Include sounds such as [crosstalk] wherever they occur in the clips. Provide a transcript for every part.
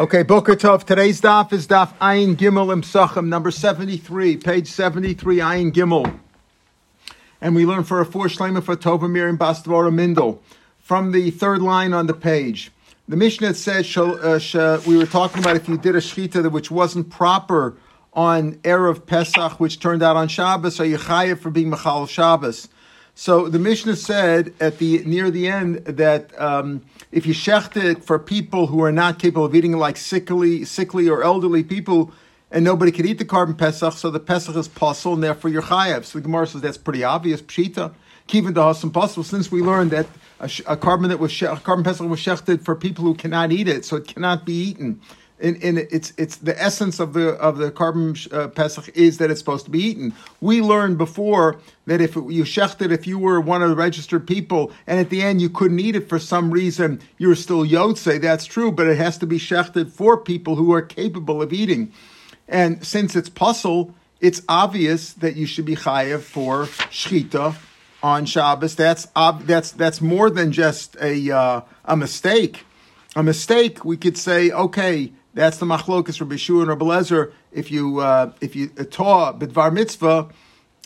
Okay, Boker Tov. Today's daf is daf Ayin Gimel Imsachim, number 73, page 73, Ayin Gimel. And we learn for a four shlema for Tova Miriam Bastvora Mindel from the third line on the page. The Mishnah says uh, we were talking about if you did a shechita which wasn't proper on Erev Pesach, which turned out on Shabbos, are you chayiv for being Machal Shabbos? So the Mishnah said at the near the end that um, if you shecht it for people who are not capable of eating, like sickly, sickly or elderly people, and nobody could eat the korban pesach, so the pesach is pasul, and therefore you're chayav. So the Gemara says that's pretty obvious. Pshita, kivin dahasam pasul. Since we learned that a, a korban that was a korban pesach was shechted for people who cannot eat it, so it cannot be eaten in it's it's the essence of the of the korban uh, pesach is that it's supposed to be eaten. We learned before that if you shechted, if you were one of the registered people, and at the end you couldn't eat it for some reason, you're still yotze. That's true, but it has to be shechted for people who are capable of eating. And since it's pasul, it's obvious that you should be chayev for shchita on Shabbos. That's ob- that's that's more than just a uh, a mistake. A mistake, we could say, okay, that's the machlokas for Shua and Rabbi. If you uh, if you taught bidvar mitzvah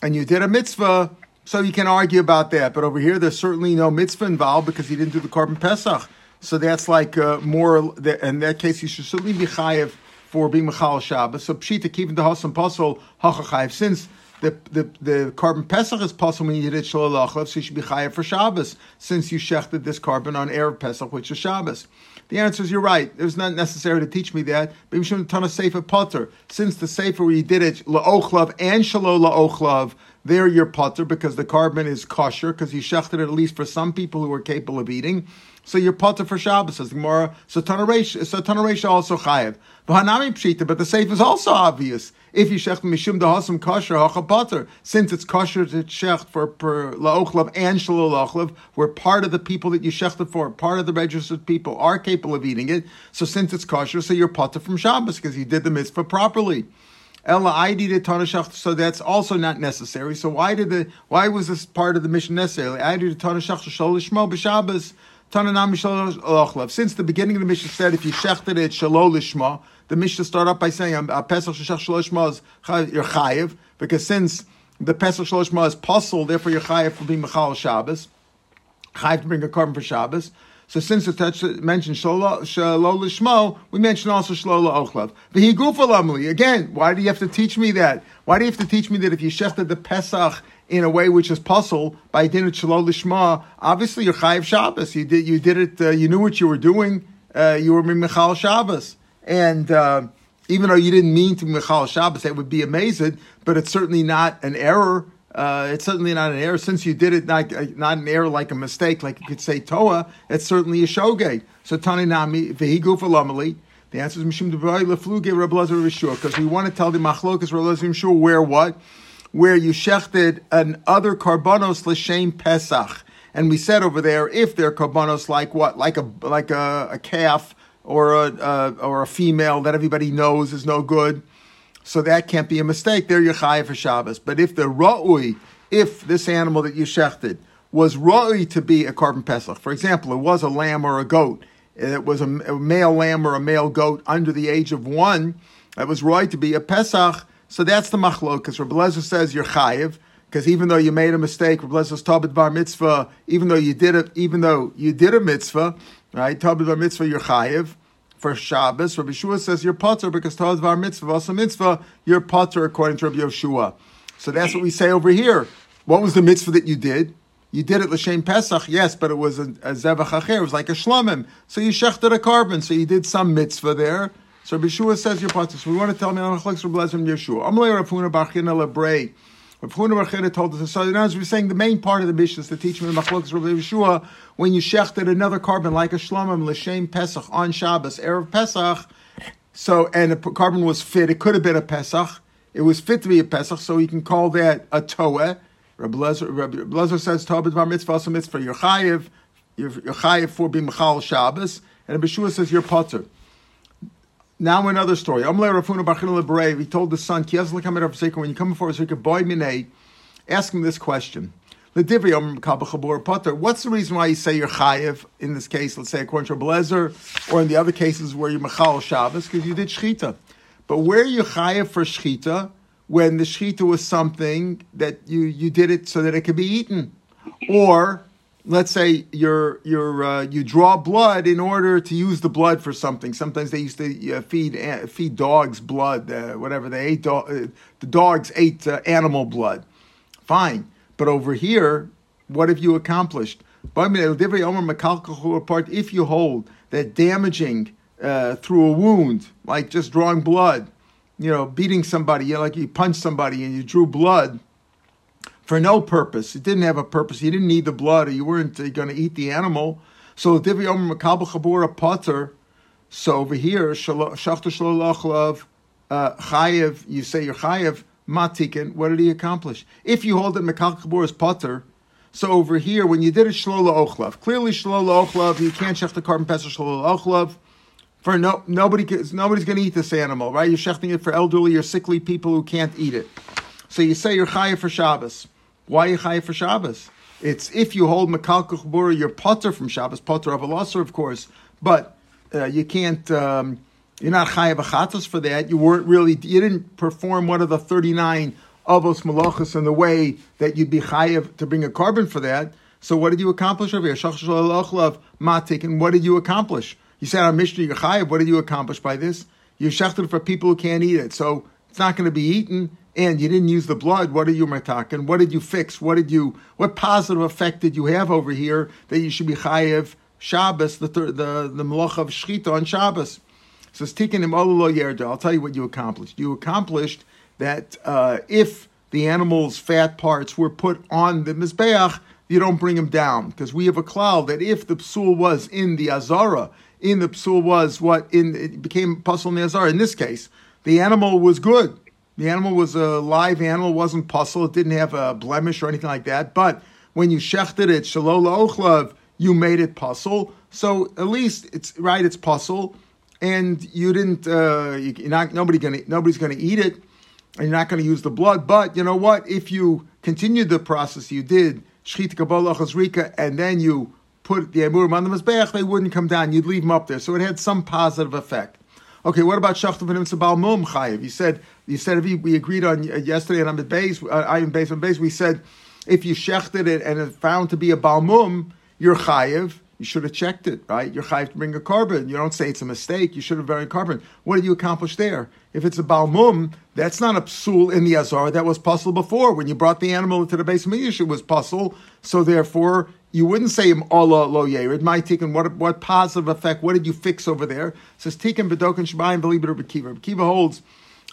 and you did a mitzvah, so you can argue about that. But over here, there's certainly no mitzvah involved because he didn't do the korban pesach. So that's like uh, more. In that case, you should certainly be chayiv for being mechal Shabbos. So pshita keeping the hasam pasol hachachayiv since. The, the, the korban pesach is pasul when you did it so you should be chayiv for Shabbos since you shechted this korban on erev pesach, which is Shabbos. The answer is you're right. It was not necessary to teach me that. But you shouldn't ton of sefer potter. Since the sefer where you did it laochlav and shalom laochlav, there your potter because the korban is kosher because you shechted it at least for some people who are capable of eating. So you're potter for Shabbos, says Gemara. So Tanaresha also chayev. V'hanami pshita, but the safe is also obvious. If you shecht mishum dahasam kosher hacha potter, since it's kosher to shecht for per laochlav and shalolachlav, we're part of the people that you shechted for, part of the registered people are capable of eating it. So since it's kosher, so you're potter from Shabbos because you did the mitzvah properly. Ella ID so that's also not necessary. So why did the why was this part of the Mishnah necessary? ID tanashach shalishmo b'Shabbos. Since the beginning of the Mishnah said if you shechted it shalol lishma, the Mishnah start up by saying um, a pesach sheshach shalol is you're chayiv because since the pesach shalol is pasul, therefore you're chayiv for being mechal Shabbos, chayiv to bring a korban for Shabbos. So since it mentioned Shalol Lishmo, we mentioned also Shalol Ochlav. V'higufa Again, why do you have to teach me that? Why do you have to teach me that if you shechted the Pesach in a way which is pasul by dinner Shalol Lishma, obviously you're Chayiv Shabbos. You did, you did it, uh, you knew what you were doing. Uh, you were Michal Shabbos. And, uh, even though you didn't mean to Michal Shabbos, that would be amazing, but it's certainly not an error uh, it's certainly not an error. Since you did it not, uh, not an error like a mistake, like you could say Toa, it's certainly a shogate. So Tani Nami, Vehigu Falamali. The answer is Mishum Devai Lefluge Rablazer Rishur, because we want to tell the Machlokas Rablazer Rishur where what? Where you shechted an other karbanos l'shem Pesach. And we said over there, if they're karbanos like what? Like a like a, a calf or a, a or a female that everybody knows is no good so that can't be a mistake. There you're chayiv for Shabbos. But if the ra'ui, if this animal that you shechted was ra'ui to be a korban pesach, for example, it was a lamb or a goat, it was a, male lamb or a male goat under the age of one, that was right to be a pesach. So that's the machlok. Because Rabbi Lezer says you're chayiv. Because even though you made a mistake, Rabbi Lezer's tabit bar mitzvah, even though you did it, even though you did a mitzvah, right? Tabit bar mitzvah, you're chayiv for Shabbos. Rabbi Yeshua says you're potter because Taz bar Mitzvah, also Mitzvah, you're potter according to Rabbi Yeshua. So that's what we say over here. What was the mitzvah that you did? You did it l'shem Pesach, yes, but it was a, a zevach acher. It was like a shlomim. So you shechted a korban. So you did some mitzvah there. So Yeshua says potter. So we want to tell me on Lezer and Yeshua. Amalei Rafuna Bachina Lebrei. Rav Huna Barcheda told us. So now, as we're saying, the main part of the Mishnah is to teach me Machlokas Rabbi Yeshua when you shechted another korban like a shlomim l'shem Pesach on Shabbos erev Pesach. So and the korban was fit. It could have been a Pesach. It was fit to be a Pesach, so you can call that a toeh. Rabbi Lezer, says Toah bar mitzvah also mitzvah. You're chayiv. You're, chayiv for being mechal Shabbos, and Yeshua says you're potter. Now another story. He told the son, when you come before Zika, boy mine, ask him this question. What's the reason why you say you're chayiv in this case? Let's say according to Blazer, or in the other cases where you're machal Shabbos because you did shchita. But where you chayiv for shchita when the shchita was something that you you did it so that it could be eaten, or let's say you're, you're, uh, you draw blood in order to use the blood for something. Sometimes they used to uh, feed uh, feed dogs blood, uh, whatever they ate. Do- uh, the dogs ate uh, animal blood. Fine, but over here, what have you accomplished? If you hold that damaging through a wound, like just drawing blood, you know, beating somebody, you know, like you punched somebody and you drew blood for no purpose. It didn't have a purpose. You didn't need the blood, or you weren't going to eat the animal. So divi omer makabel chabura potter. So over here, shachta shalolachlav uh, chayev. You say you're chayev matikin. What did he accomplish? If you hold it makabel chabura is potter. So over here, when you did it shlola ochlav, clearly shlola ochlav, you can't shech the korban pesach shlola ochlav. For no, nobody, nobody's going to eat this animal, right? You're shechting it for elderly or sickly people who can't eat it. So you say you're chayiv for Shabbos. Why are you chayiv for Shabbos? It's if you hold Makal Kuchbura, you're potter from Shabbos, potter of Alasar, of course, but uh, you can't, um, you're not chayiv achatos for that. You weren't really, you didn't perform one of the 39 avos malachas in the way that you'd be chayiv to bring a korban for that. So what did you accomplish over here? Matik, and what did you accomplish? You said on Mishnah you're chayiv. What did you accomplish by this? You're shechted for people who can't eat it, so it's not going to be eaten and you didn't use the blood, what are you matakin? What did you fix? What did you? What positive effect did you have over here that you should be chayev Shabbos, the the the malach of shchita on Shabbos? So it's tikkun him all yerda. I'll tell you what you accomplished. You accomplished that uh, if the animal's fat parts were put on the mizbeach, you don't bring them down because we have a cloud that if the psul was in the azara, in the psul was what in it became pasul in the azara. In this case, the animal was good the animal was a live animal, wasn't pasul, it didn't have a blemish or anything like that. But when you shechted it, shalol ochlav, you made it pasul. So at least it's right, it's pasul, and you didn't. Uh, you're not nobody gonna nobody's gonna eat it, and you're not gonna use the blood. But you know what? If you continued the process you did shchit kabbalah rika, and then you put the emurim on the mizbeach, they wouldn't come down. You'd leave them up there, so it had some positive effect. Okay, what about shachtav and Sabal Mum Chayiv? You said you said if we agreed on uh, yesterday on the base, uh, I am based on base. We said if you shechted it and it found to be a balmum, you're chayiv. You should have checked it, right? You're chayiv to bring a korban. You don't say it's a mistake. You should have very korban. What did you accomplish there? If it's a balmum, that's not a psul in the azar. That was pasul before. When you brought the animal into the base of it was pasul. So therefore, you wouldn't say Allah lo yerid. My tikkun, what what positive effect? What did you fix over there? It says tikkun bedokin shabayim believe it or bekiva. Bekiva holds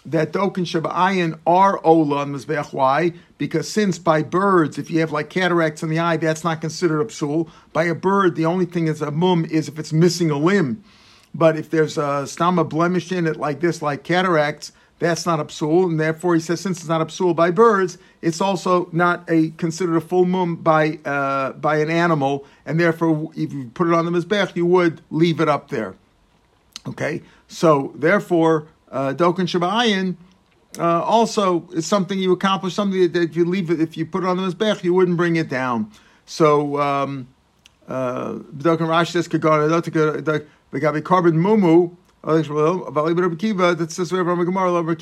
that dokin shabayin are ola on mizbeach. Why? Because since by birds, if you have like cataracts in the eye, that's not considered a psul. By a bird, the only thing is a mum is if it's missing a limb. But if there's a stama blemish in it like this, like cataracts, that's not a psul, and therefore he says since it's not a psul by birds, it's also not a considered a full moon by uh, by an animal, and therefore if you put it on the mizbech, you would leave it up there. Okay, so therefore uh, doken shabayin uh, also is something you accomplish something that if you leave it if you put it on the mizbech, you wouldn't bring it down. So. Um, uh, Rashi says, "Begabi korban mumu." That says we have Rama Gemara,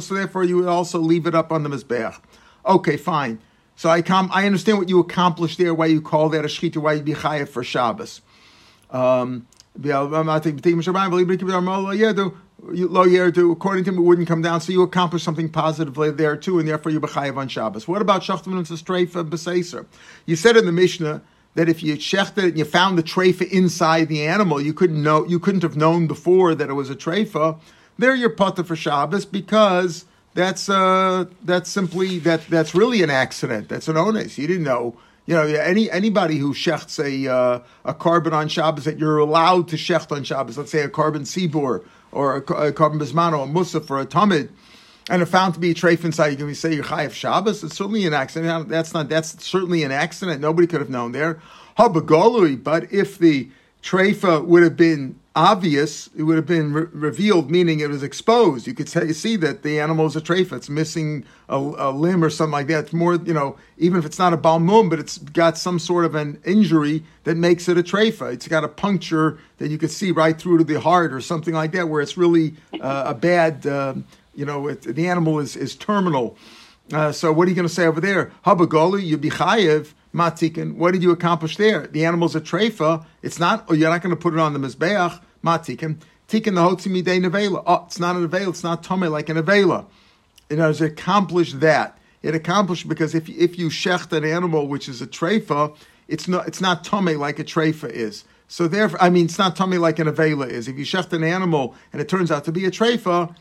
So therefore, you would also leave it up on the mizbeach. Okay, fine. So I I understand what you accomplished there. Why you call that a shechita? Why you be chayav for Shabbos? Um, according to him, it wouldn't come down. So you accomplished something positively there too, and therefore you bechayev on Shabbos. What about shachtim and streifa b'seiser? You said in the Mishnah that if you checked it and you found the treifa inside the animal, you couldn't know you couldn't have known before that it was a treifa. There, you're putter for Shabbos because that's uh, that's simply that that's really an accident. That's an onus. You didn't know. You know, any anybody who shechts a uh, a korban on Shabbos that you're allowed to shecht on Shabbos. Let's say a korban sibor or a, a korban bismano, a musaf or a tamid and are found to be a treif inside, you can say you're chayav Shabbos. It's certainly an accident. That's not. That's certainly an accident. Nobody could have known there. Habagolui. But if the treifa would have been obvious, it would have been re- revealed, meaning it was exposed. You could say, see that the animal is a treifa. It's missing a, a, limb or something like that. It's more, you know, even if it's not a balmum, but it's got some sort of an injury that makes it a treifa. It's got a puncture that you could see right through to the heart or something like that, where it's really uh, a bad, uh, you know, it, the animal is, is terminal. Uh, so what are you going to say over there? Habagoli, you be matikin. What did you accomplish there? The animal's a treifa. It's not. Or you're not going to put it on the mizbeach matikin. Tikin the hotzi midei nevela. Oh, it's not an nevela. It's not tome like an nevela. It has accomplished that. It accomplished because if if you shecht an animal which is a treifa, it's not it's not tome like a treifa is. So therefore, I mean, it's not tummy like an avela is. If you shecht an animal and it turns out to be a treifa,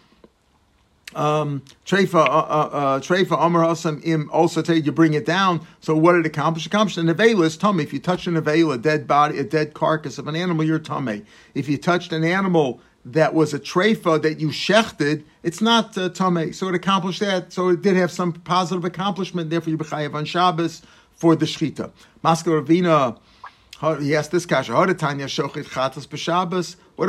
um, Treifa, uh, uh, uh Amar Hasam Im also tell you, bring it down. So what did it accomplish? Accomplish an Avela is tummy. If you touch an Avela, a dead body, a dead carcass of an animal, you're tummy. If you touched an animal that was a Treifa that you shechted, it's not uh. So it accomplished that. So it did have some positive accomplishment. Therefore, you bechayev on Shabbos for the Shechita. Maskal Ravina, he asked this kasha, What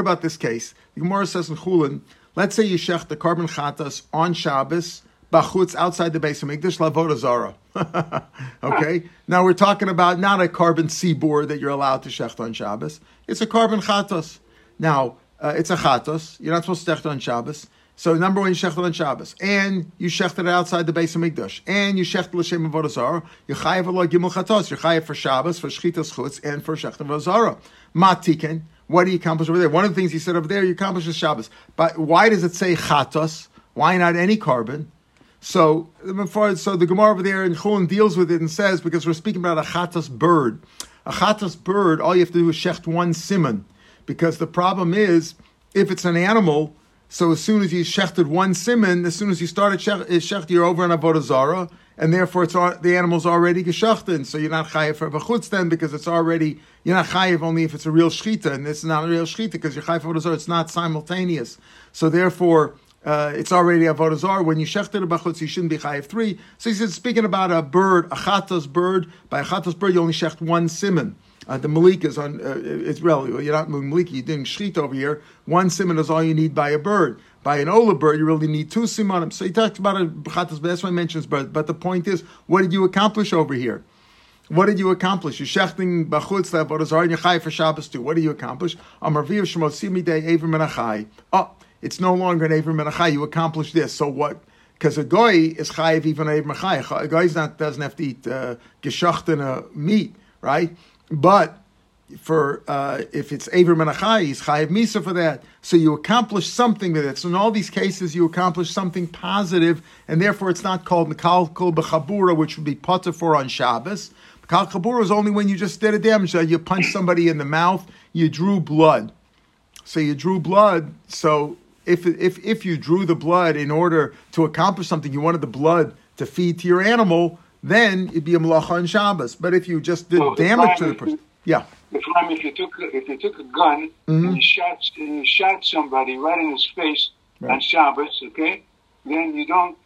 about this case? The Gemara says in Chulin, Let's say you shech the korban chatas on Shabbos, bachutz outside the base of Mikdash lavoda zara. [laughs] okay, now we're talking about not a korban seaboard that you're allowed to shecht on Shabbos. It's a korban chatas. Now uh, it's a chatas. You're not supposed to shecht on Shabbos. So number one, you shecht on Shabbos, and you shecht it outside the base of Mikdash, and you shecht l'shem avodah. You chayev gimel chatos. You chayev for Shabbos, for shchitas chutz, and for shecht avodah zara. Matiken. What do you accomplish over there? One of the things he said over there, you accomplish is Shabbos. But why does it say chatos? Why not any korban? So, so the Gemara over there in Chulin deals with it and says, because we're speaking about a chatos bird. A chatos bird, all you have to do is shecht one simon. Because the problem is, if it's an animal, so as soon as you shechted one simon, as soon as you started shech, eh, shecht, you're over on Avodah Zarah, and therefore it's the animal's already geschachten, so you're not chayiv for v'chutz then because it's already you're not chayiv only if it's a real shchita, and this is not a real shchita because you're chayiv for avodah It's not simultaneous, so therefore. Uh, it's already avodah zar. When you shechted a bachutz, you shouldn't be chayiv three. So he says, speaking about a bird, a chatos bird. By a chatos bird, you only shecht one simon. Uh, the malik is on. Uh, it's really you're not malik. You're doing shchit over here. One simon is all you need by a bird. By an Ola bird, you really need two simanim. So he talks about a b'chatas, but that's why he mentions bird. But the point is, what did you accomplish over here? What did you accomplish? You're shechting b'chutz le'avodah and you're for Shabbos too. What did you accomplish? Amar viv shemot simidei evrim menachai. Oh, it's no longer an evrim menachai. You accomplished this. So what? Because a goy is chayiv even evrim menachai. A goy doesn't have to eat uh, geschachten meat, right? But for uh, if it's Aver Menachai, he's Chayiv Misa for that. So you accomplish something with it. So in all these cases, you accomplish something positive, and therefore it's not called Mikal Kol B'Chabura, which would be for on Shabbos. Mikal Chabura is only when you just did a damage. You punched somebody in the mouth, you drew blood. So you drew blood. So if, if, if you drew the blood in order to accomplish something, you wanted the blood to feed to your animal, then it'd be a Malacha on Shabbos. But if you just did well, damage to the person, yeah if you took if you took a gun mm-hmm. and you shot and you shot somebody right in his face right. on Shabbos, okay, then you don't.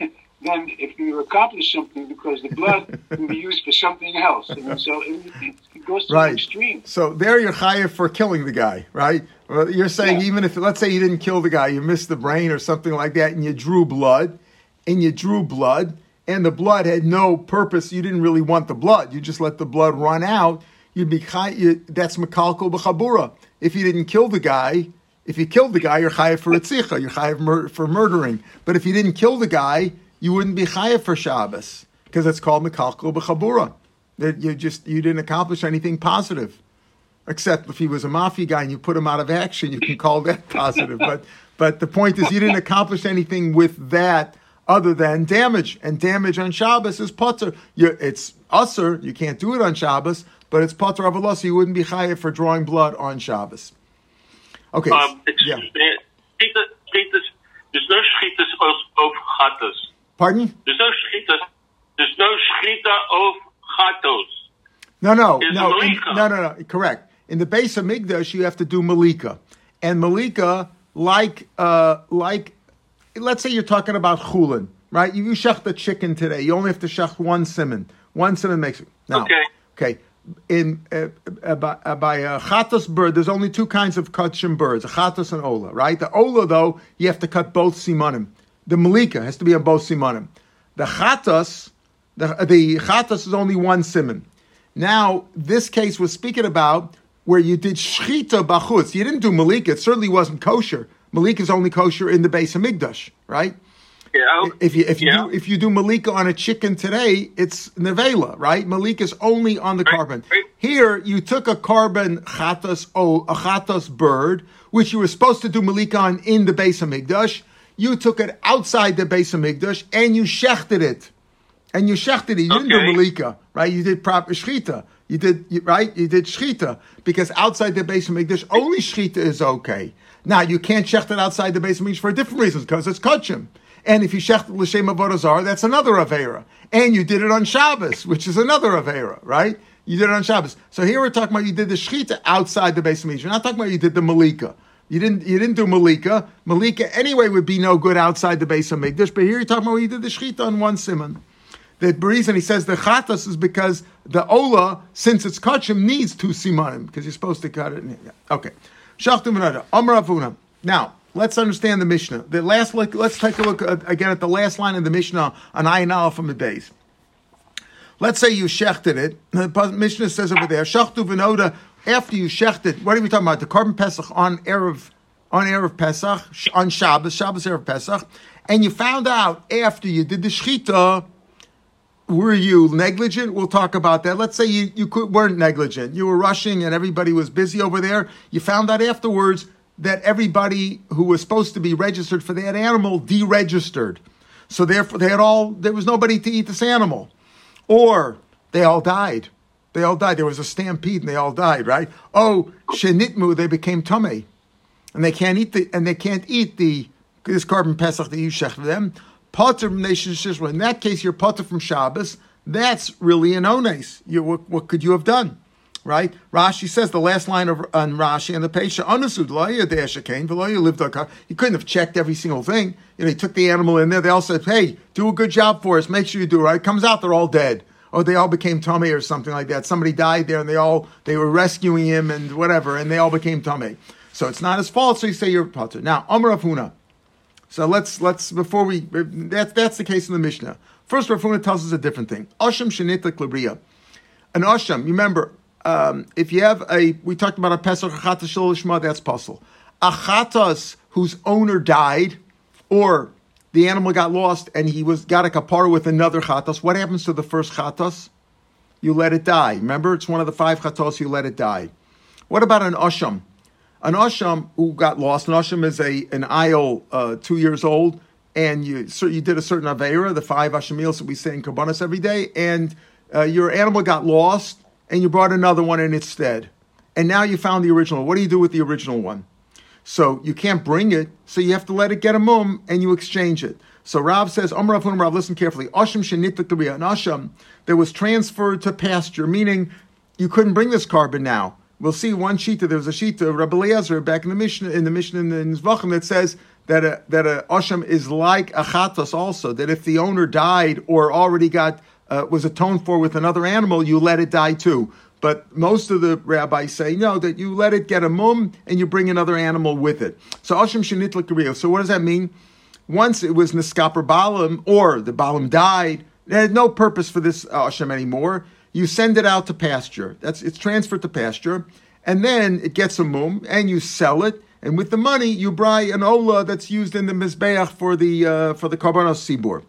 [laughs] then if you accomplish something because the blood [laughs] can be used for something else, and so it, it goes to right. the extreme. So there you're chayiv for killing the guy, right? Well, you're saying yeah. even if let's say you didn't kill the guy, you missed the brain or something like that, and you drew blood, and you drew blood, and the blood had no purpose. You didn't really want the blood. You just let the blood run out you'd be you, that's makalko b'chabura. If you didn't kill the guy, if you killed the guy, you're chayiv for itzicha, you're chayiv mur- for murdering. But if you didn't kill the guy, you wouldn't be chayiv for Shabbos because it's called makalko b'chabura. That you just you didn't accomplish anything positive, except if he was a mafia guy and you put him out of action, you can call that [laughs] positive. but but the point is, you didn't accomplish anything with that other than damage, and damage on Shabbos is potter. It's usser. You can't do it on Shabbos, but it's potter avalah, so you wouldn't be chayiv for drawing blood on Shabbos. Okay. Um, yeah. There's no shchitas of chatos. Pardon? There's no shchitas. There's no shchita of chatos. No, no, no, in, no, no, no. Correct. In the base of Migdash, you have to do malika, and malika, like, uh, like, let's say you're talking about chulin, right? You, you shech the chicken today. You only have to shech one simon. One simon makes it. Now, okay. Okay in uh, uh, by, uh, by a chatos bird, there's only two kinds of kachim birds, a chatos and ola, right? The ola, though, you have to cut both simanim. The malika has to be on both simanim. The chatos, the, the chatos is only one simon. Now, this case was speaking about where you did shchita bachutz. You didn't do malika. It certainly wasn't kosher. Malika is only kosher in the base of Migdash, right? Yeah. If you if you Yeah. do if you do malika on a chicken today, it's nevela, right? Malika is only on the Right, korban. right. Here, you took a korban chatas o a chatas bird, which you were supposed to do malika on in the base of Migdash. You took it outside the base of Migdash and you shechted it, and you shechted it. You didn't do malika, right? You did proper shchita. You did you- right. You did shchita because outside the base of Migdash, only shchita is okay. Now you can't shecht it outside the base of Migdash for different reasons because it's kachim. And if you shecht l'shem avodah that's another avera. And you did it on Shabbos, which is another avera, right? You did it on Shabbos. So here we're talking about you did the shchita outside the base of Migdash. We're not talking about you did the malika. You didn't. You didn't do malika. Malika anyway would be no good outside the base of Migdash. But here you're talking about you did the shchita on one simon. The reason he says the chatas is because the ola, since it's kachim, needs two simanim because you're supposed to cut it. Okay, shachtim v'nada amar avuna. Now let's understand the Mishnah. The last. Let's take a look at, again at the last line of the Mishnah on ayin aleph from the base. Let's say you shechted it. The Mishnah says over there, shachtu v'noda. After you shechted, what are we talking about? The korban pesach on erev, on erev pesach, on Shabbos, Shabbos erev pesach, and you found out after you did the shechita were you negligent? We'll talk about that. Let's say you, you could, weren't negligent. You were rushing and everybody was busy over there. You found out afterwards that everybody who was supposed to be registered for that animal deregistered. So therefore they had all there was nobody to eat this animal. Or they all died. They all died. There was a stampede and they all died, right? Oh, shenitmu, they became tummy. And they can't eat the and they can't eat the this korban pesach that you shech for them. Potter from nation. In that case, you're potter from Shabbos. That's really an ones. You what, what could you have done? Right? Rashi says the last line of on Rashi and the Pesha Veloya lived He couldn't have checked every single thing. You know, he took the animal in there. They all said, "Hey, do a good job for us. Make sure you do right." Comes out, they're all dead, or they all became tummy or something like that. Somebody died there, and they all they were rescuing him and whatever, and they all became tummy. So it's not his fault. So you say you're potter. Now, Amar Afuna. So let's let's before we that's that's the case in the Mishnah. First, Rafuna tells us a different thing. Asham shenita klibria. An asham. Remember, um, if you have a, we talked about a pesach achata shalishma. That's puzzle. Achatas whose owner died, or the animal got lost and he was got a kapara with another chatas. What happens to the first chatas? You let it die. Remember, it's one of the five chatos. You let it die. What about an asham? An asham who got lost. An asham is a an aisle uh, two years old, and you so you did a certain avera, the five ashamils that we say in kabbanas every day, and uh, your animal got lost, and you brought another one in its stead, and now you found the original. What do you do with the original one? So you can't bring it, so you have to let it get a mum, and you exchange it. So Rav says, Amr Rav Rav, listen carefully. Asham shenita kriya, an asham that was transferred to pasture, meaning you couldn't bring this korban now. We'll see one shita. There was a shita, Rabbi Eliezer, back in the Mishnah, in the Mishnah in the Zvachim, that says that a, that a asham is like a chatas also. That if the owner died or already got uh, was atoned for with another animal, you let it die too. But most of the rabbis say no, that you let it get a mum and you bring another animal with it. So asham shenit l'kariyo. So what does that mean? Once it was niskaper balam or the balam died, it had no purpose for this uh, asham anymore. You send it out to pasture. That's it's transferred to pasture, and then it gets a mum, and you sell it. And with the money, you buy an ola that's used in the mizbeach for the uh, for the karbanos sibur.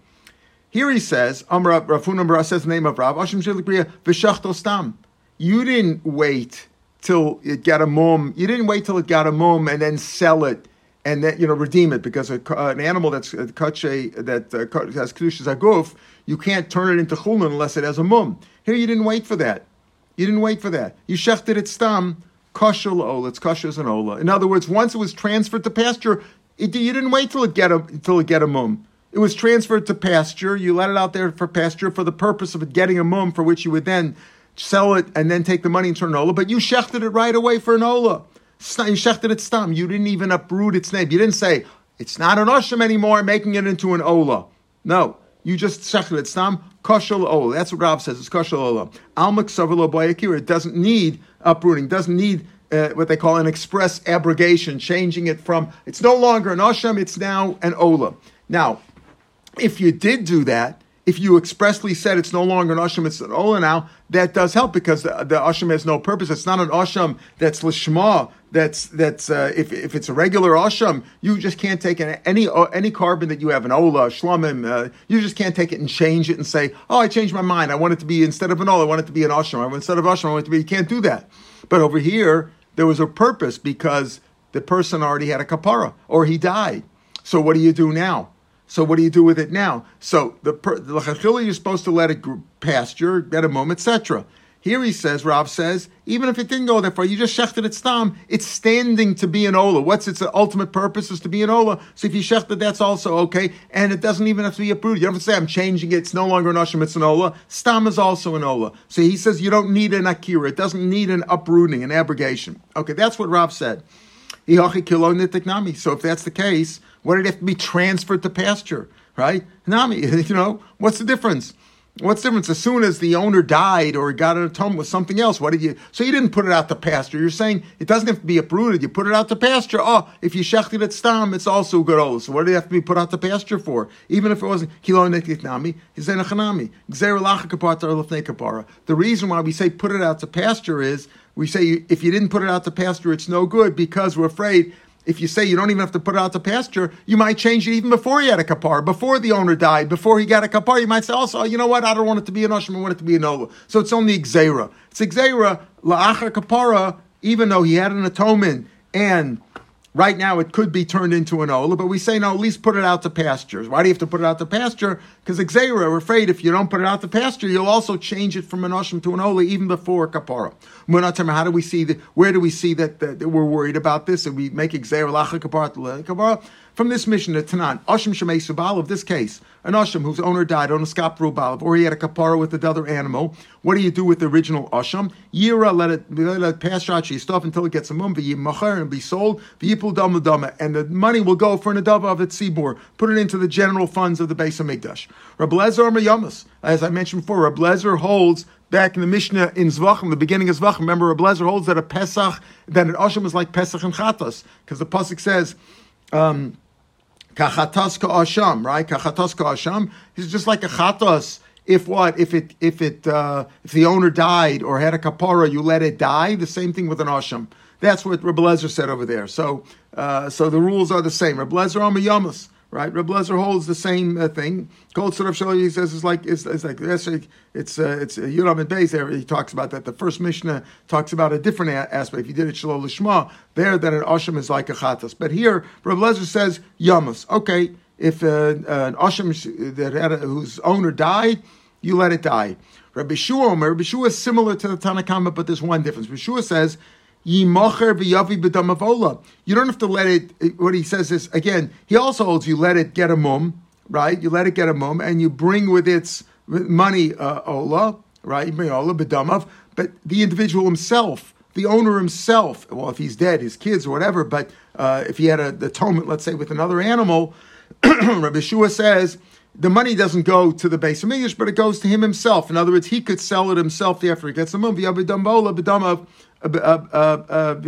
Here he says, Amra Rafun Amra says the name of Rav Ashim Stam. You didn't wait till it got a mum. You didn't wait till it got a mum and then sell it and then you know redeem it because a, an animal that's uh, kache that uh, has kedushas aguf, you can't turn it into chulin unless it has a mum. Here you didn't wait for that. You didn't wait for that. You shechted it stam kosher ola. It's kosher an ola. In other words, once it was transferred to pasture, it, you didn't wait till it get a till it get a mum. It was transferred to pasture. You let it out there for pasture for the purpose of getting a mum, for which you would then sell it and then take the money and turn an ola. But you shechted it right away for an ola. You shechted it stam. You didn't even uproot its name. You didn't say it's not an osham anymore, making it into an ola. No, you just shechted it stam kosher ola. That's what Rav says. It's kosher ola. Almak savalo boyakir. It doesn't need uprooting. Doesn't need uh, what they call an express abrogation, changing it from it's no longer an asham, it's now an ola. Now, if you did do that, if you expressly said it's no longer an asham, it's an ola now, that does help because the, the asham has no purpose. It's not an asham that's lishma. That's that's uh, if if it's a regular asham, you just can't take any uh, any korban that you have an ola shlamim. Uh, you just can't take it and change it and say, oh, I changed my mind. I want it to be instead of an ola, I want it to be an asham. Instead of asham, I want it to be. You can't do that. But over here, there was a purpose because the person already had a kapara or he died. So what do you do now? So what do you do with it now? So the the you're supposed to let it pasture, moment, etc. Here he says, Rav says, even if it didn't go that far, you just shechted it stam, it's standing to be an ola. What's its ultimate purpose is to be an ola. So if you shechted, that's also okay. And it doesn't even have to be approved. You don't have to say, I'm changing it, it's no longer an asham, it's an ola. Stam is also an ola. So he says you don't need an akira. It doesn't need an uprooting, an abrogation. Okay, that's what Rav said. So if that's the case, what did it have to be transferred to pasture? Right? Nami, [laughs] you know, what's the difference? What's the difference? As soon as the owner died or got an atonement with something else, what did you? So you didn't put it out to pasture. You're saying it doesn't have to be uprooted. You put it out to pasture. Oh, if you shechted it stam, it's also good. So what did it have to be put out to pasture for? Even if it wasn't kilo nekitnami, hizenachanami, kapara. The reason why we say put it out to pasture is we say if you didn't put it out to pasture, it's no good because we're afraid if you say you don't even have to put it out to pasture, you might change it even before you had a kapar, before the owner died, before he got a kapar. You might say, oh, also, you know what? I don't want it to be an oshim, I want it to be an ola. So it's only xera. It's xera la'achar kapara, even though he had an atonement and Right now, it could be turned into an ola, but we say no. At least put it out to pastures. Why do you have to put it out to pasture? Because exera, we're afraid if you don't put it out to pasture, you'll also change it from an oshim to an ola even before kapara. We're not talking. How do we see? Where do we see that, that, that we're worried about this? And we make exera lacha kapara kapara from this Mishnah to Tanan, Ashim Shemei Subal of this case, an Ashim whose owner died on a skapru balav, or he had a kapara with another animal. What do you do with the original Ashim? Yira, let it, let it pass Shachi stuff until it gets a mum, machar and be sold, v'yipul dama and the money will go for an adava of its seabor. Put it into the general funds of the base of Mikdash. Rablezer Mayamas, as I mentioned before, Rablezer holds back in the Mishnah in Zvachim, the beginning of Zvachim. Remember, Rablezer holds that a Pesach, that an Ashim is like Pesach and Chatas, because the pasuk says. Um, Kachatas asham, right? Kachatas asham is just like a chatas. If what? If it if it uh, if the owner died or had a kapara, you let it die. The same thing with an asham. That's what Rebbe Lezer said over there. So uh, so the rules are the same. Rebbe Lezer on yamas right? Reb Lezer holds the same uh, thing. Tzarav Shali, he says, is like, it's, it's like, it's, it's, uh, it's uh, and Beis there, he talks about that. The first Mishnah talks about a different a- aspect. If you did it Shalom Lishma, there, that an Asham is like a Chatas. But here, Reb Lezer says, Yamas. Okay, if uh, an Asham that had a, whose owner died, you let it die. Rabbi Shua Rabbi Shua is similar to the Tanakama, but there's one difference. Rabbi Shua says, Yimacher v'yavi b'damavola. You don't have to let it. What he says is again. He also holds you let it get a mum, right? You let it get a mum, and you bring with its money uh, ola, right? You bring ola b'damav, but the individual himself, the owner himself. Well, if he's dead, his kids or whatever. But uh, if he had a atonement, let's say with another animal, [clears throat] Rabbi Shua says the money doesn't go to the base of English, but it goes to him himself. In other words, he could sell it himself after he gets the mum. b'damav V'yavi bedam of ola. The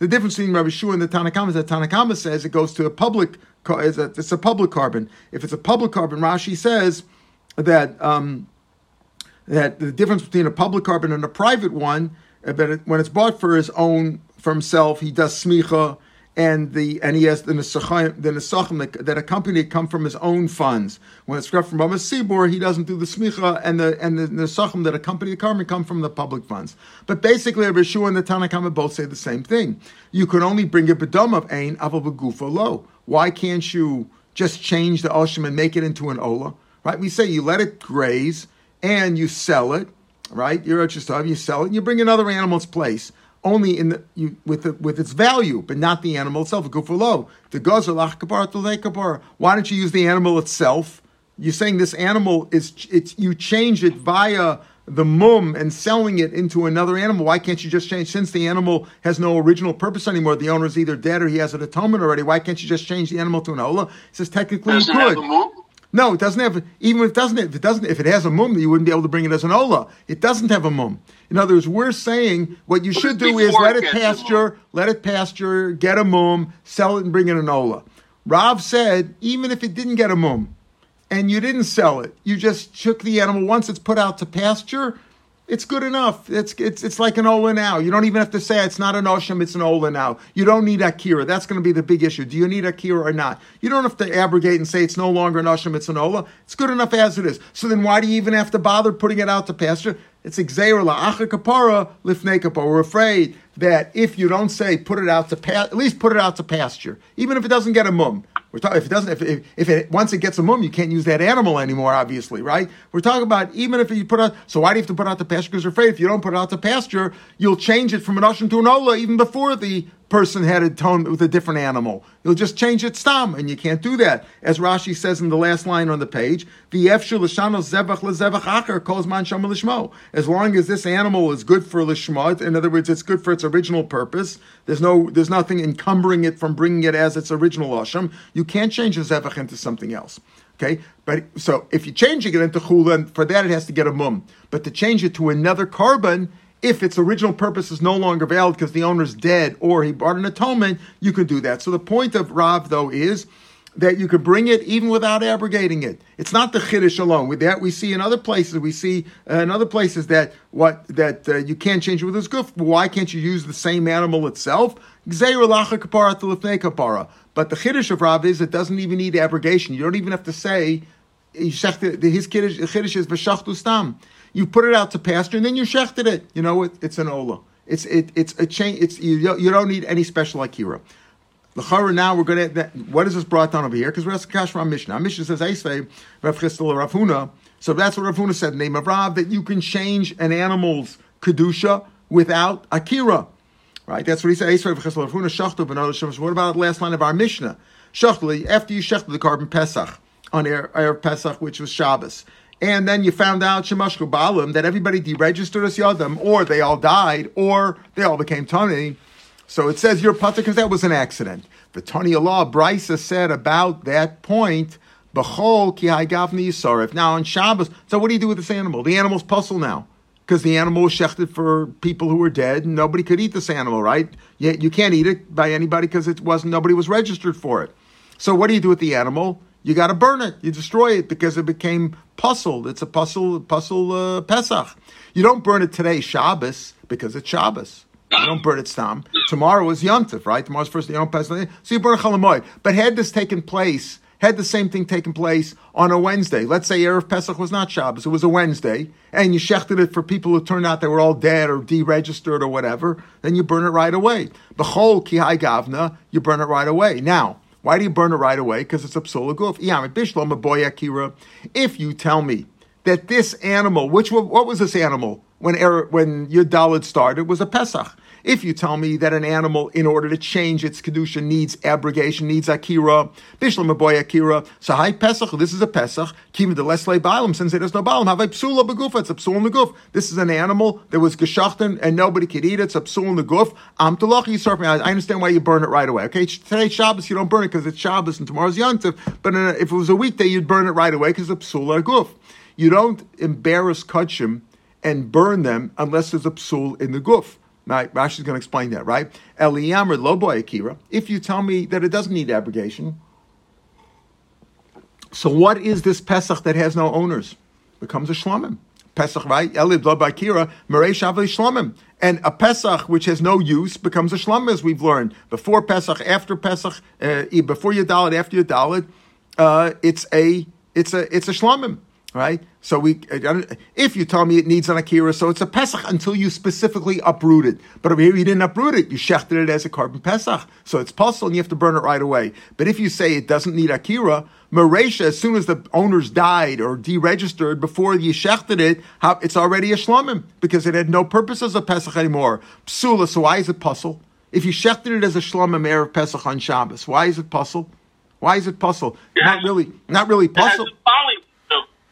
difference between Rabbi Shua and the Tanakama is that Tanakama says it goes to a public, it's a public korban. If it's a public korban, Rashi says that um, that the difference between a public korban and a private one, uh, that when it's bought for his own, for himself, he does smicha and the and he has the nesachim the nesachim that, accompany it come from his own funds. When it's from Bama Sibor, he doesn't do the smicha, and the and the nesachim that accompany the karma come from the public funds. But basically, Rabbi Shua and the Tanakhama both say the same thing. You can only bring a bedom of ain aval begufa low. Why can't you just change the oshim and make it into an ola? Right? We say you let it graze and you sell it. Right? You're just you sell it, and you bring another animal's place only in the, you, with the, with its value, but not the animal itself. Go for low. The gazer Why don't you use the animal itself? You're saying this animal is it's you change it via the mum and selling it into another animal, why can't you just change? Since the animal has no original purpose anymore, the owner is either dead or he has an atonement already. Why can't you just change the animal to an ola? He says technically Doesn't you could. No, it doesn't have. Even if it doesn't, if it doesn't, if it has a mum, you wouldn't be able to bring it as an ola. It doesn't have a mum. In other words, we're saying what you should do is let it it gets a pasture, let it pasture, get a mum, sell it, and bring in an ola. Rav said even if it didn't get a mum, and you didn't sell it, you just took the animal once it's put out to pasture. It's good enough. It's it's it's like an ola now. You don't even have to say it's not an osham, it's an ola now. You don't need akira. That's going to be the big issue. Do you need akira or not? You don't have to abrogate and say it's no longer an osham, it's an ola. It's good enough as it is. So then why do you even have to bother putting it out to pasture? It's exera la'acha kapara lifnei. We're afraid that if you don't say put it out to pa- at least put it out to pasture, even if it doesn't get a mum. We're talking if it doesn't if, if, if it once it gets a mum, you can't use that animal anymore. Obviously, right? We're talking about even if you put out. So why do you have to put out the pasture? Because you're afraid if you don't put it out to pasture, you'll change it from an ocean to an ola even before the person had a tone with a different animal. You'll just change its stam, and you can't do that. As Rashi says in the last line on the page, "V'yefshu l'shano lishmo." As long as this animal is good for lishma, in other words, it's good for its original purpose. There's no, there's nothing encumbering it from bringing it as its original asham. You can't change the zevach into something else. Okay, but so if you're changing it into chula, for that it has to get a mum. But to change it to another korban, if its original purpose is no longer valid because the owner's dead or he brought an atonement, you can do that. So the point of Rav though is that you could bring it even without abrogating it. It's not the chiddush alone. With that, we see in other places. We see uh, in other places that what that uh, you can't change it with this goof. Why can't you use the same animal itself? But the chiddush of Rav is it doesn't even need abrogation. You don't even have to say his kiddush, is v'shachtu stam. You put it out to pasture and then you shechted it. You know it, it's an ola. It's it, it's a chain. It's you, don't- you don't need any special akira. The L'chara now we're going to. What is this brought down over here? Because we're asking Kash from Mishnah. Our Mishnah says Eisvei Rav Chistel Rav. So that's what Rav Huna said. Name of Rav that you can change an animal's kedusha without akira. Right? That's what he said. Eisvei Rav Chistel Rav Huna other Shemsh. What about the last line of our Mishnah? Shachtli after you shechted the korban Pesach on Erev Pesach, which was Shabbos. And then you found out Shemashku Balim that everybody deregistered as Yadam, or they all died, or they all became Tani. So it says you're putter because that was an accident. The Tony Allah Brisa said about that point, Bechol ki gavni yisarif. Now on Shabbos, so what do you do with this animal? The animal's pasul now. Because the animal was shechted for people who were dead, and nobody could eat this animal, right? Yet you can't eat it by anybody because it wasn't nobody was registered for it. So what do you do with the animal? You got to burn it. You destroy it because it became puzzled. It's a pasul, pasul uh, Pesach. You don't burn it today, Shabbos, because it's Shabbos. You don't burn it stam. Tomorrow is Yontif, right? Tomorrow's first day. You don't So you burn Chol Hamoed. But had this taken place, had the same thing taken place on a Wednesday, let's say Erev Pesach was not Shabbos, it was a Wednesday, and you shechted it for people who turned out they were all dead or deregistered or whatever, then you burn it right away. B'chol ki hai gavna, you burn it right away. Now, why do you burn it right away? Because it's a psula guf. If you tell me that this animal, which what was this animal when er, when your Dalit started, was a Pesach. If you tell me that an animal, in order to change its kedusha, needs abrogation, needs akira, bishlam a boy akira, so hi Pesach, this is a Pesach, kim the lesle balam, since there's no balam, have a psula begufa, it's a psul guf. This is an animal that was geschachten and nobody could eat it, it's a psul in the guf. Am talach yisarf I I understand why you burn it right away. Okay, today Shabbos you don't burn it because it's Shabbos and tomorrow's Yontif, but a, if it was a weekday you'd burn it right away because it's psul guf. You don't embarrass kachim and burn them unless there's a psul in the guf. Right, Rashi's going to explain that, right? Eliyam or loboy akira. If you tell me that it doesn't need abrogation, so what is this Pesach that has no owners? Becomes a shlomim. Pesach, right? Elib loboy akira, merei shavli shlomim. And a Pesach which has no use becomes a shlomim, as we've learned. Before Pesach, after Pesach, uh, before your dalit, after your dalit, uh, it's a it's a it's a shlomim right? So we, if you tell me it needs an akira, so it's a pesach until you specifically uproot it. But over here you didn't uproot it; you shechted it as a korban pesach, so it's pasul and you have to burn it right away. But if you say it doesn't need akira, Maresha, as soon as the owners died or deregistered before you shechted it, it's already a shlomim because it had no purpose as a pesach anymore. Psula, so why is it pasul? If you shechted it as a shlomim erev pesach on Shabbos, why is it pasul? Why is it pasul? Not really, not really pasul.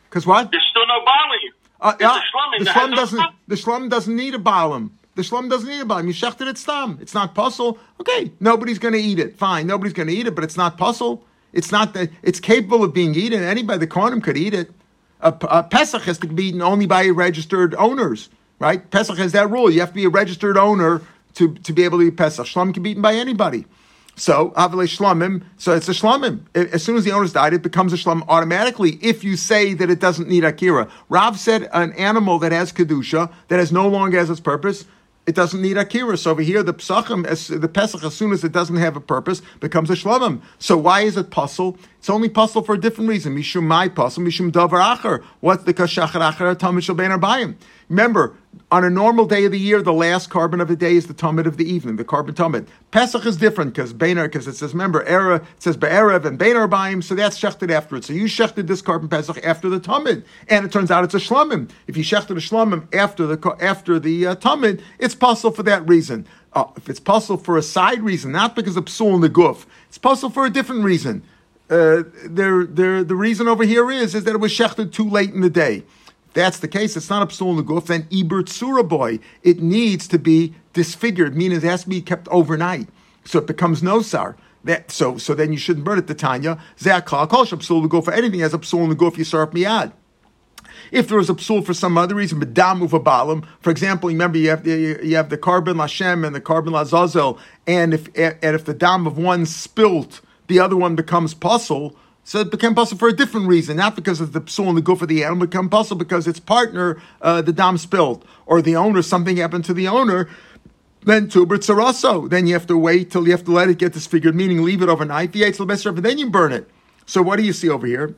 Because what? there's still no Bali. Uh, shlum the Hazon doesn't. Stam. The shlum doesn't need a balam. The shlum doesn't need a balam. You shechted it stam. It's not pasul. Okay, nobody's going to eat it. Fine, nobody's going to eat it, but it's not pasul. It's not that. It's capable of being eaten. Anybody, the kohanim could eat it. A, a Pesach has to be eaten only by registered owners, right? Pesach has that rule. You have to be a registered owner to, to be able to eat Pesach. Shlum can be eaten by anybody. So, Avale Shlomim, so it's a Shlomim. As soon as the owner's died, it becomes a Shlom automatically if you say that it doesn't need Akira. Rav said an animal that has Kedusha, that has no longer has its purpose, it doesn't need Akira. So over here, the Pesachim, as, the Pesach, as soon as it doesn't have a purpose, becomes a Shlomim. So why is it pasul? It's only pasul for a different reason. Mishum my pasul, Mishum davar acher. What's the kashachar acher tamid shel ben arbayim? Remember, on a normal day of the year, the last korban of the day is the Tamid of the evening, the korban Tamid. Pesach is different because Beinar, because it says, remember, Era, it says Be'erev and Beinar Baim, so that's shechted afterwards. So you shechted this korban Pesach after the Tamid, and it turns out it's a Shlomim. If you shechted a Shlomim after the after the uh, Tamid, it's possible for that reason. Uh, if it's possible for a side reason, not because of psul in the goof, it's possible for a different reason. Uh, there, there, the reason over here is is that it was shechted too late in the day that's the case, it's not a psul neguf, then ibert suraboy. It needs to be disfigured, meaning it has to be kept overnight. So it becomes nosar. That, so, so then you shouldn't burn it, the Tanya. Zakal kol psul neguf, for anything has a psul neguf, you sarf miyad. If there was a psul for some other reason, but dam of a balam, for example, remember you have the, you have the korban lashem and the korban lazazel, and if and if the dam of one spilt, the other one becomes pasul. So it became possible for a different reason, not because of the psul and the goof of the animal, it became possible because its partner, uh, the dam spilled, or the owner, something happened to the owner, then tuber tsaraso. Then you have to wait till you have to let it get disfigured, meaning leave it overnight. The eight and then you burn it. So what do you see over here?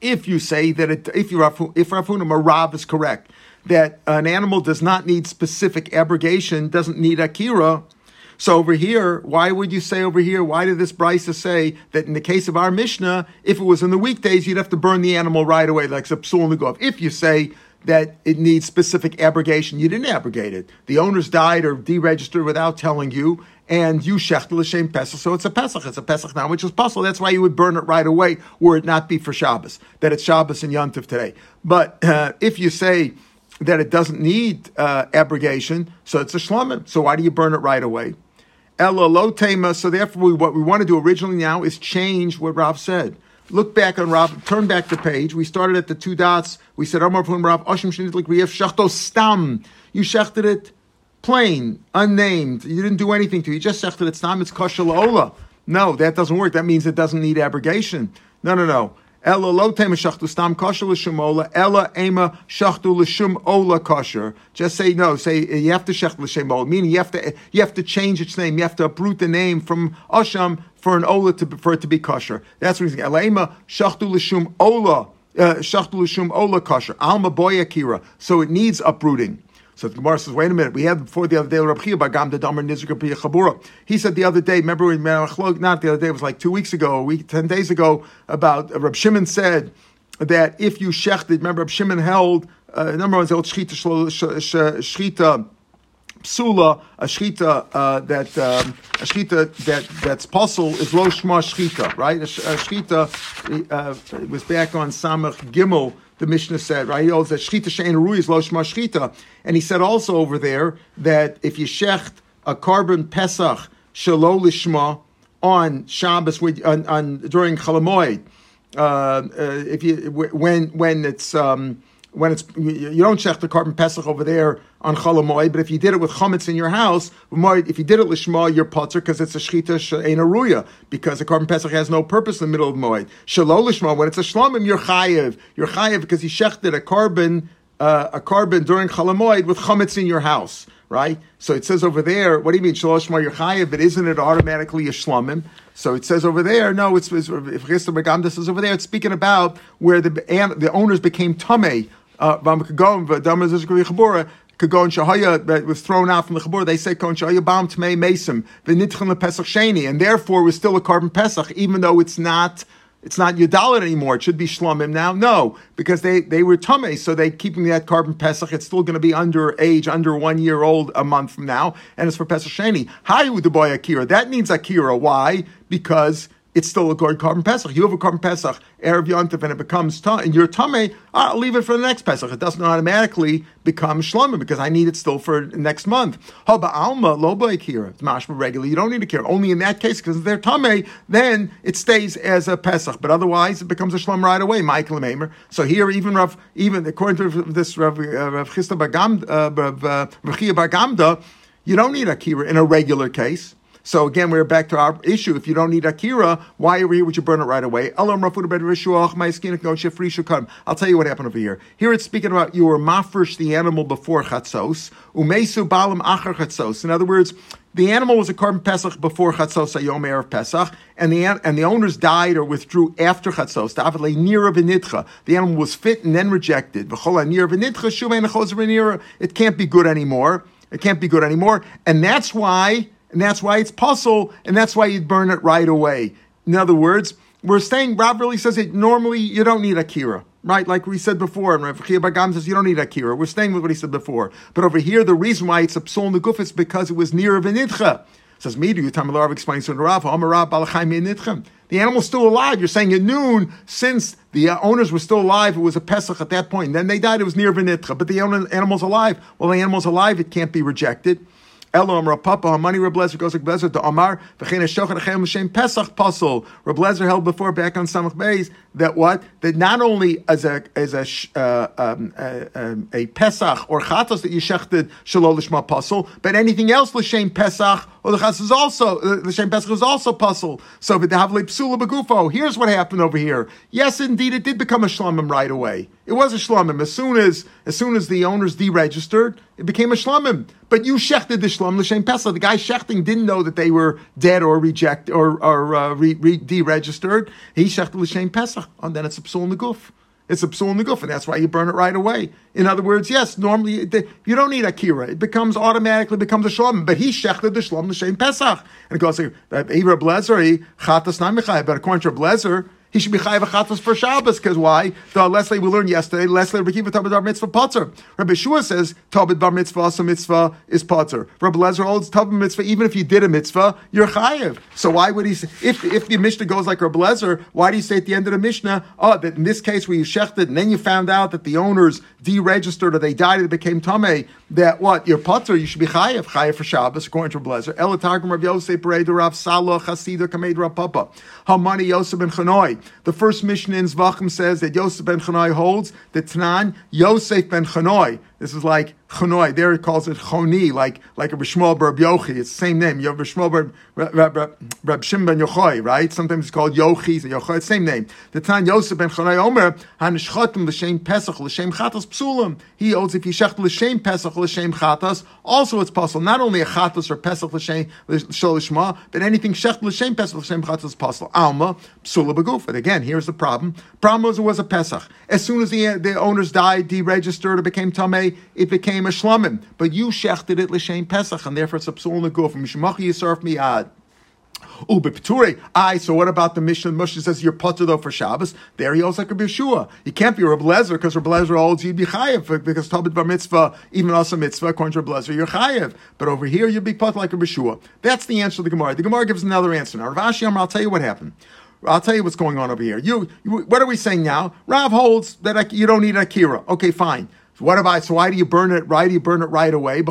If you say that it, if you if Rafunim or Rav is correct, that an animal does not need specific abrogation, doesn't need akira, so over here, why would you say over here? Why did this Brisa say that in the case of our Mishnah, if it was in the weekdays, you'd have to burn the animal right away, like Zapsul Nagov? If you say that it needs specific abrogation, you didn't abrogate it. The owners died or deregistered without telling you, and you shechtel l'shem pesach, so it's a pesach. It's a pesach now, which is possible. That's why you would burn it right away, were it not be for Shabbos, that it's Shabbos and Yontif today. But uh, if you say that it doesn't need uh, abrogation, so it's a shlomim. So why do you burn it right away? Ella lo tema. So therefore, we, what we want to do originally now is change what Rav said. Look back on Rav. Turn back the page. We started at the two dots. We said Amar from Rav Oshim Shachto Stam. You shechted it plain, unnamed. You didn't do anything to it. You just shechted it Stam. It's kosher ola. No, that doesn't work. That means it doesn't need abrogation. No, no, no. Ella lo tema shachtu stam kosher l'shum ola. Ella ema shachtu l'shum ola kosher. Just say no. Say you have to shech l'shem ola. Meaning you have to you have to change its name. You have to uproot the name from osham for an ola to for it to be kosher. That's what he's saying. Ella ema shachtu l'shum ola. Uh, shachtu l'shum ola kosher. Alma boy akira. So it needs uprooting. So the Gemara says, wait a minute, we had before the other day Rabbi Bagam the Damar Nizrika Chabura. He said the other day, remember we not the other day, it was like two weeks ago, a week, ten days ago, about uh, Rab Shimon said that if you shechted, remember Rab Shimon held, uh, number one is held shchita, psula, a shchita uh, that um, a shchita that that's pasul is lo shma shchita, right? A, a shchita uh, was back on Samach Gimel the Mishnah said, right? He holds that Shchita Shein Rui is Lo Shchita. And he said also over there that if you shecht a korban Pesach Shalo Lishma on Shabbos with, on, on during Chol Hamoed, uh, uh, if you when when it's um, when it's you don't check the korban pesach over there on Chol Hamoed, but if you did it with chametz in your house, if you did it lishma, you're potzer because it's a shchita she'ena ruya because the korban pesach has no purpose in the middle of moed. Shalol lishma when it's a shlomim, you're chayiv. You're chayiv because you shechted a korban uh, a korban during Chol Hamoed with chametz in your house. Right, so it says over there. What do you mean shalosh you're chayiv? But isn't it automatically a shlomim? So it says over there. No, it's, it's if Chista Megamda says over there. It's speaking about where the the owners became tamei Uh, Kagon Shahaya that was thrown out from the Chabur, they say Kon Shahaya Bam Tmei Mesim, V'nitchan Pesach Sheni, and therefore was still a korban Pesach, even though it's not it's not Yudalit anymore. It should be Shlomim now. No, because they, they were Tumeh, so they keeping that korban Pesach. It's still going to be under age, under one year old a month from now, and it's for Pesach Sheni. Hayu the boy Akira. That needs Akira. Why? Because it's still a good korban pesach. You have a korban pesach erev yontif, and it becomes ta- and your tame. I'll leave it for the next pesach. It doesn't automatically become shlomim because I need it still for next month. Haba alma lo kira. It's mashma regular. You don't need a kira. Only in that case because they're tame, then it stays as a pesach. But otherwise, it becomes a shlom right away. Michael Mamer. So here, even Rav, even according to this Rav uh, Rav Bagam, uh, Rav uh, Bagamda, you don't need a kira in a regular case. So again, we're back to our issue. If you don't need Akira, why are we here? Would you burn it right away? I'll tell you what happened over here. Here it's speaking about you were mafresh the animal before chatzos, umesu balam achar chatzos. In other words, the animal was a korban pesach before chatzos ayom erev pesach, and the and the owners died or withdrew after chatzos. The animal was fit and then rejected. It can't be good anymore. It can't be good anymore, and that's why and that's why it's pasul, and that's why you'd burn it right away. In other words, we're saying Rob really says it normally you don't need Akira. Right, like we said before, and Rav Chia Bagam says you don't need Akira. We're staying with what he said before. But over here, the reason why it's a the guf is because it was near Venidcha. Says Midu, Rav explains to Rav, The animal's still alive. You're saying at noon, since the uh, owners were still alive, it was a Pesach at that point. Then they died, it was near Venitcha. But the animal's alive. Well, the animal's alive, it can't be rejected. Elo Amar Papa Hamani Reblezer goes like Blezer to Amar V'chein Shochet Achem L'Shem Pesach Pasul. Reblezer held before back on Samach Beis that what that not only as a as a uh, um, a, a, Pesach or Chatos that you shechted Shalol Lishma but anything else L'Shem Pesach or the Chatos is also uh, L'Shem Pesach is also pasul. So V'Dahavle Psula Begufo. Here's what happened over here. Yes, indeed, it did become a Shlomim right away. It was a Shlomim as soon as as soon as the owners deregistered. It became a Shlomim. But you shechted the shlom l'shem pesach. The guy shechting didn't know that they were dead or reject or, or uh, re, re, deregistered. He shechted l'shem pesach, and then it's a psul goof. It's a psul goof, and that's why you burn it right away. In other words, yes, normally you don't need akira. It becomes automatically becomes a shlom. But he shechted the shlom l'shem pesach, and it goes like Eva Blazer, he chatas namichai. But according to Blazer, he should be chayav achatos for Shabbos because why? The Leslie we learned yesterday. Leslie Rekiva Tabid Bar Mitzvah Potzer. Rabbi Shua says Tabid Bar Mitzvah also mitzvah is Potzer. Rabbi Lezer holds Tabid Mitzvah even if you did a mitzvah you're chayav. So why would he say if if the Mishnah goes like Rabbi Lezer? Why do you say at the end of the Mishnah? Oh, that in this case where you shechted and then you found out that the owners deregistered or they died and it became tamei. That what your Potzer you should be chayav chayav for Shabbos according to Rabbi Lezer. Elatagim Rabbi Yosef Bereid Rav Salah Chasida Kamed Rav Papa. Hamani Yosef ben Chanoi. The first Mishnah in Zvachim says that Yosef ben Chanoi holds the Tanan Yosef ben Chanoi. This is like Chanoi. There it calls it Choni, like like a Rishmol Bar Yochi. It's the same name. You have Rishmol Bar Rab Yochai, right? Sometimes it's called Yochi and Yochai. Same name. The Tan Yosef ben Chanoi Omer Hanishchotim l'shem Pesach l'shem Chatas Psulim. He holds if you shecht l'shem Pesach l'shem Chatas, also it's possible. Not only a Chatas or Pesach l'shem Sholishma, but anything shecht l'shem Pesach l'shem Chatas is possible. Alma Psula Beguf. And again, here's the problem. Problem was it was a Pesach. As soon as the the owners died, deregistered, it became It became a shlamim. But you shechted it l'shem Pesach, and therefore it's a psul neguf. Mishmachi yisarf miad. Uh, oh, but I. So what about the Mishnah? Moshe says you're putter though for Shabbos. There he holds like a Yeshua. He can't be Reb Lezer because Reb Lezer holds you'd be chayev because Tabit Bar Mitzvah, even also Mitzvah, according to Reb Lezer, you're chayev. But over here you'd be putter like a Yeshua. That's the answer to the Gemara. The Gemara gives another answer. Now Rav Ashi I'll tell you what happened. I'll tell you what's going on over here. You, you what are we saying now? Rav holds that you don't need Akira. Okay, fine. What about, so why do you burn it, why do you burn it right away?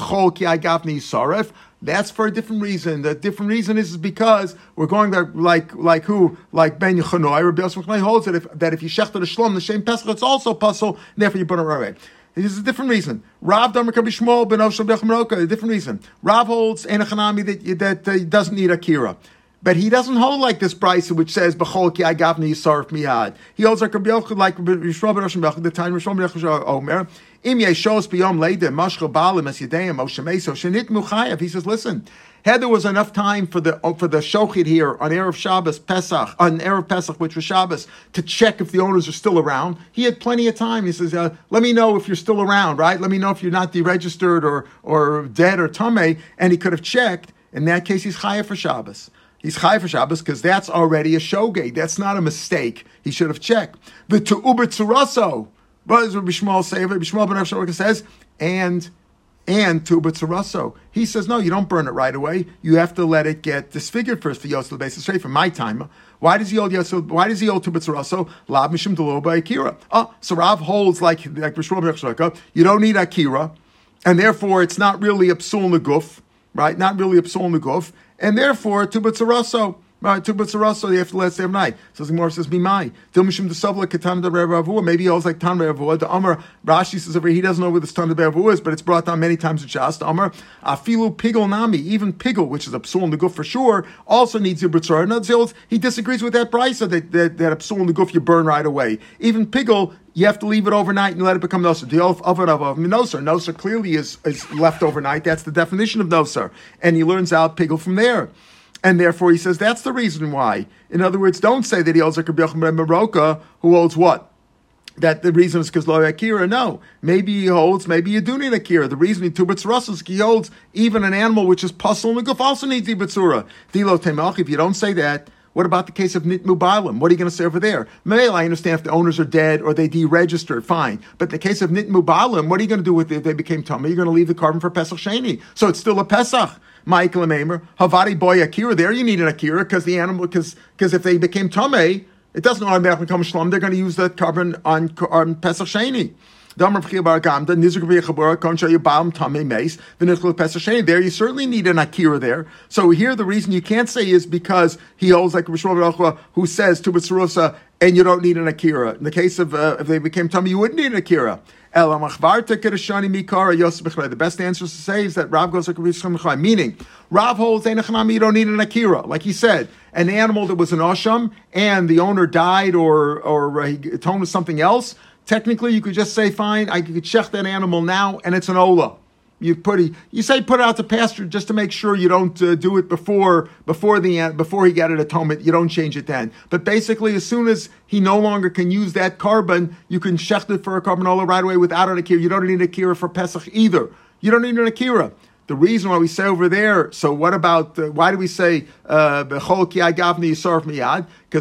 That's for a different reason. The different reason is because we're going there like like who like Ben Yechanoi. Rabbi Yosef holds that if that if you shechted a shlom the same pesach it's also pasul. Therefore you burn it right away. This is a different reason. Rav Kabishmol Ben A different reason. Rav holds Enochanami that that uh, doesn't need akira. But he doesn't hold like this price which says B'chol ki agavni yisarf mihad. He holds like Rabbi like Rishon Ben the time Rishon Ben Omer. Im yeshos biyom leida mashchel balim es yedeim Moshe Meso shenit muchayev. He says, listen. Had there was enough time for the for the shochid here on erev Shabbos Pesach on erev Pesach, which was Shabbos, to check if the owners are still around. He had plenty of time. He says, uh, "Let me know if you're still around, right? Let me know if you're not deregistered or or dead or tame." And he could have checked. In that case, he's chayav for Shabbos. He's chai for Shabbos because that's already a shogeg. That's not a mistake. He should have checked. The to uber. Does Rabbi Shmuel say? Rabbi Shmuel ben Rav says, and and tubatzaraso. He says, no, you don't burn it right away. You have to let it get disfigured first for Yosef basis straight from my time. Why does he hold Yosef? Why does he hold tubatzaraso? Lav mishim akira. Oh, ah, so Rav holds like like oh, you don't need akira, and therefore it's not really a psul neguf, right? Not really a psul neguf, and therefore tubatzaraso. Right, two have to let us have night. So the Gemara says, "Bimai." Dilmishim. Maybe he holds like tan. The Amar Rashi says over he doesn't know where this tan is, but it's brought down many times in Shas. The Amar afilu pigel nami, even pigel, which is a psul in the goof for sure, also needs a b'tzar. In other he disagrees with that brisa that that, that a psul in the goof you burn right away. Even pigel you have to leave it overnight and let it become noser. The of it of noser. Noser clearly is, is left overnight. That's the definition of noser. And he learns out pigel from there. And therefore, he says that's the reason why. In other words, don't say that he holds like Rabbi Yochanan who holds what? That the reason is because lo akira. No, maybe he holds. Maybe you do need akira. The reason he tubitz russels he holds even an animal which is pasul and guf also needs ibatsura. Dilo temelch. If you don't say that, what about the case of Nitmu Balaam? What are you going to say over there? Maybe I understand if the owners are dead or they deregistered, fine. But the case of Nitmu Balaam, what are you going to do with it if they became tummy? You're going to leave the korban for Pesach Sheni. So it's still a Pesach. Michael Amer, Havadi boy Akira. There you need an Akira because the animal because because if they became Tame, it doesn't automatically become Shlom. They're going to use the korban on, on Pesach Sheni. There you certainly need an akira there. So here the reason you can't say is because he holds like Rishon who says to B'tzerusa, and you don't need an akira. In the case of uh, if they became tummy, you wouldn't need an akira. The best answer to say is that Rav goes like meaning Rav holds you don't need an akira, like he said, an animal that was an osham and the owner died or or he atoned with something else. Technically, you could just say, fine, I could check that animal now, and it's an ola. You put it, you say put it out to pasture just to make sure you don't uh, do it before before the before he got an atonement. You don't change it then. But basically, as soon as he no longer can use that korban, you can shecht it for a carbanola right away without an akira. You don't need an akira for Pesach either. You don't need an akira. The reason why we say over there, so what about, uh, why do we say, uh? Because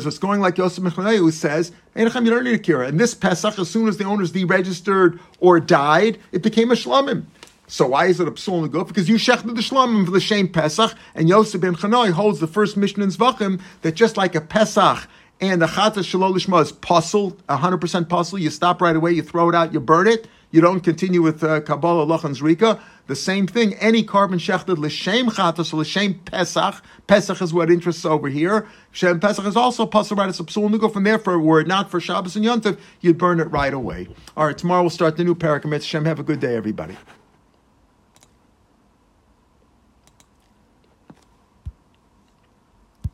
it's going like Yosef Mechanei who says, you don't need a kira. And this Pesach, as soon as the owners deregistered or died, it became a shlamim. So why is it a psul neguf? Because you shechted the shlamim for the same Pesach, and Yosef ben Chanoi holds the first Mishnah in Zvachim that just like a Pesach and the chata shalolishma is pasul, 100% pasul, you stop right away, you throw it out, you burn it, you don't continue with uh, Kabbalah, Lach, Zrika. The same thing, any korban shechted l'shem chatas or l'shem pesach. Pesach is what interests over here. Shem pesach is also pasal right. It's a psul nugo. From there, for were it not for Shabbos and Yontif, you'd burn it right away. All right, tomorrow we'll start the new parak. Shem, have a good day, everybody.